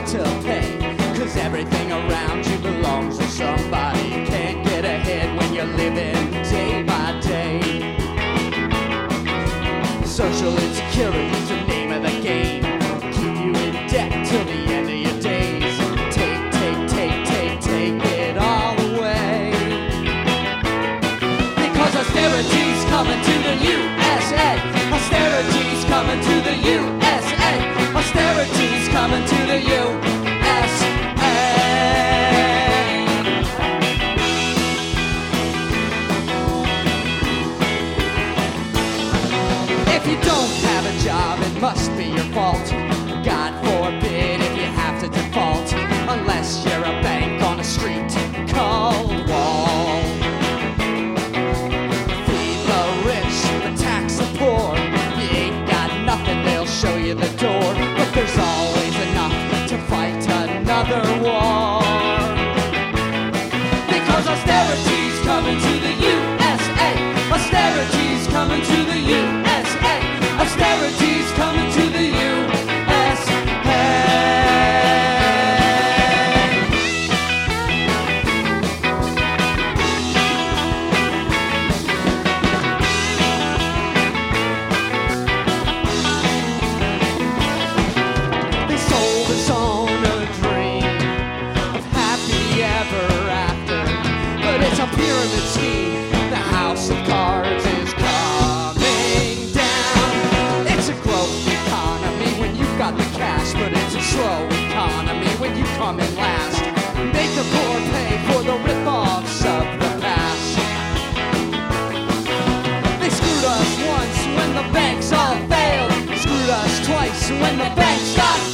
got to pay. Cause everything around you belongs to somebody. Can't get ahead when you're living day by day. Social insecurity's the name of the game. Keep you in debt till the end of your days. Take, take, take, take, take it all away. Because austerity's coming to the USA. Austerity's coming to the USA. If you don't have a job, it must be your fault. God forbid if you have to default, unless you're a bank on a street called Wall. Feed the rich, but tax the poor. You ain't got nothing, they'll show you the door. But there's always enough to fight another war. Because austerity's coming to the when the. Austerity's coming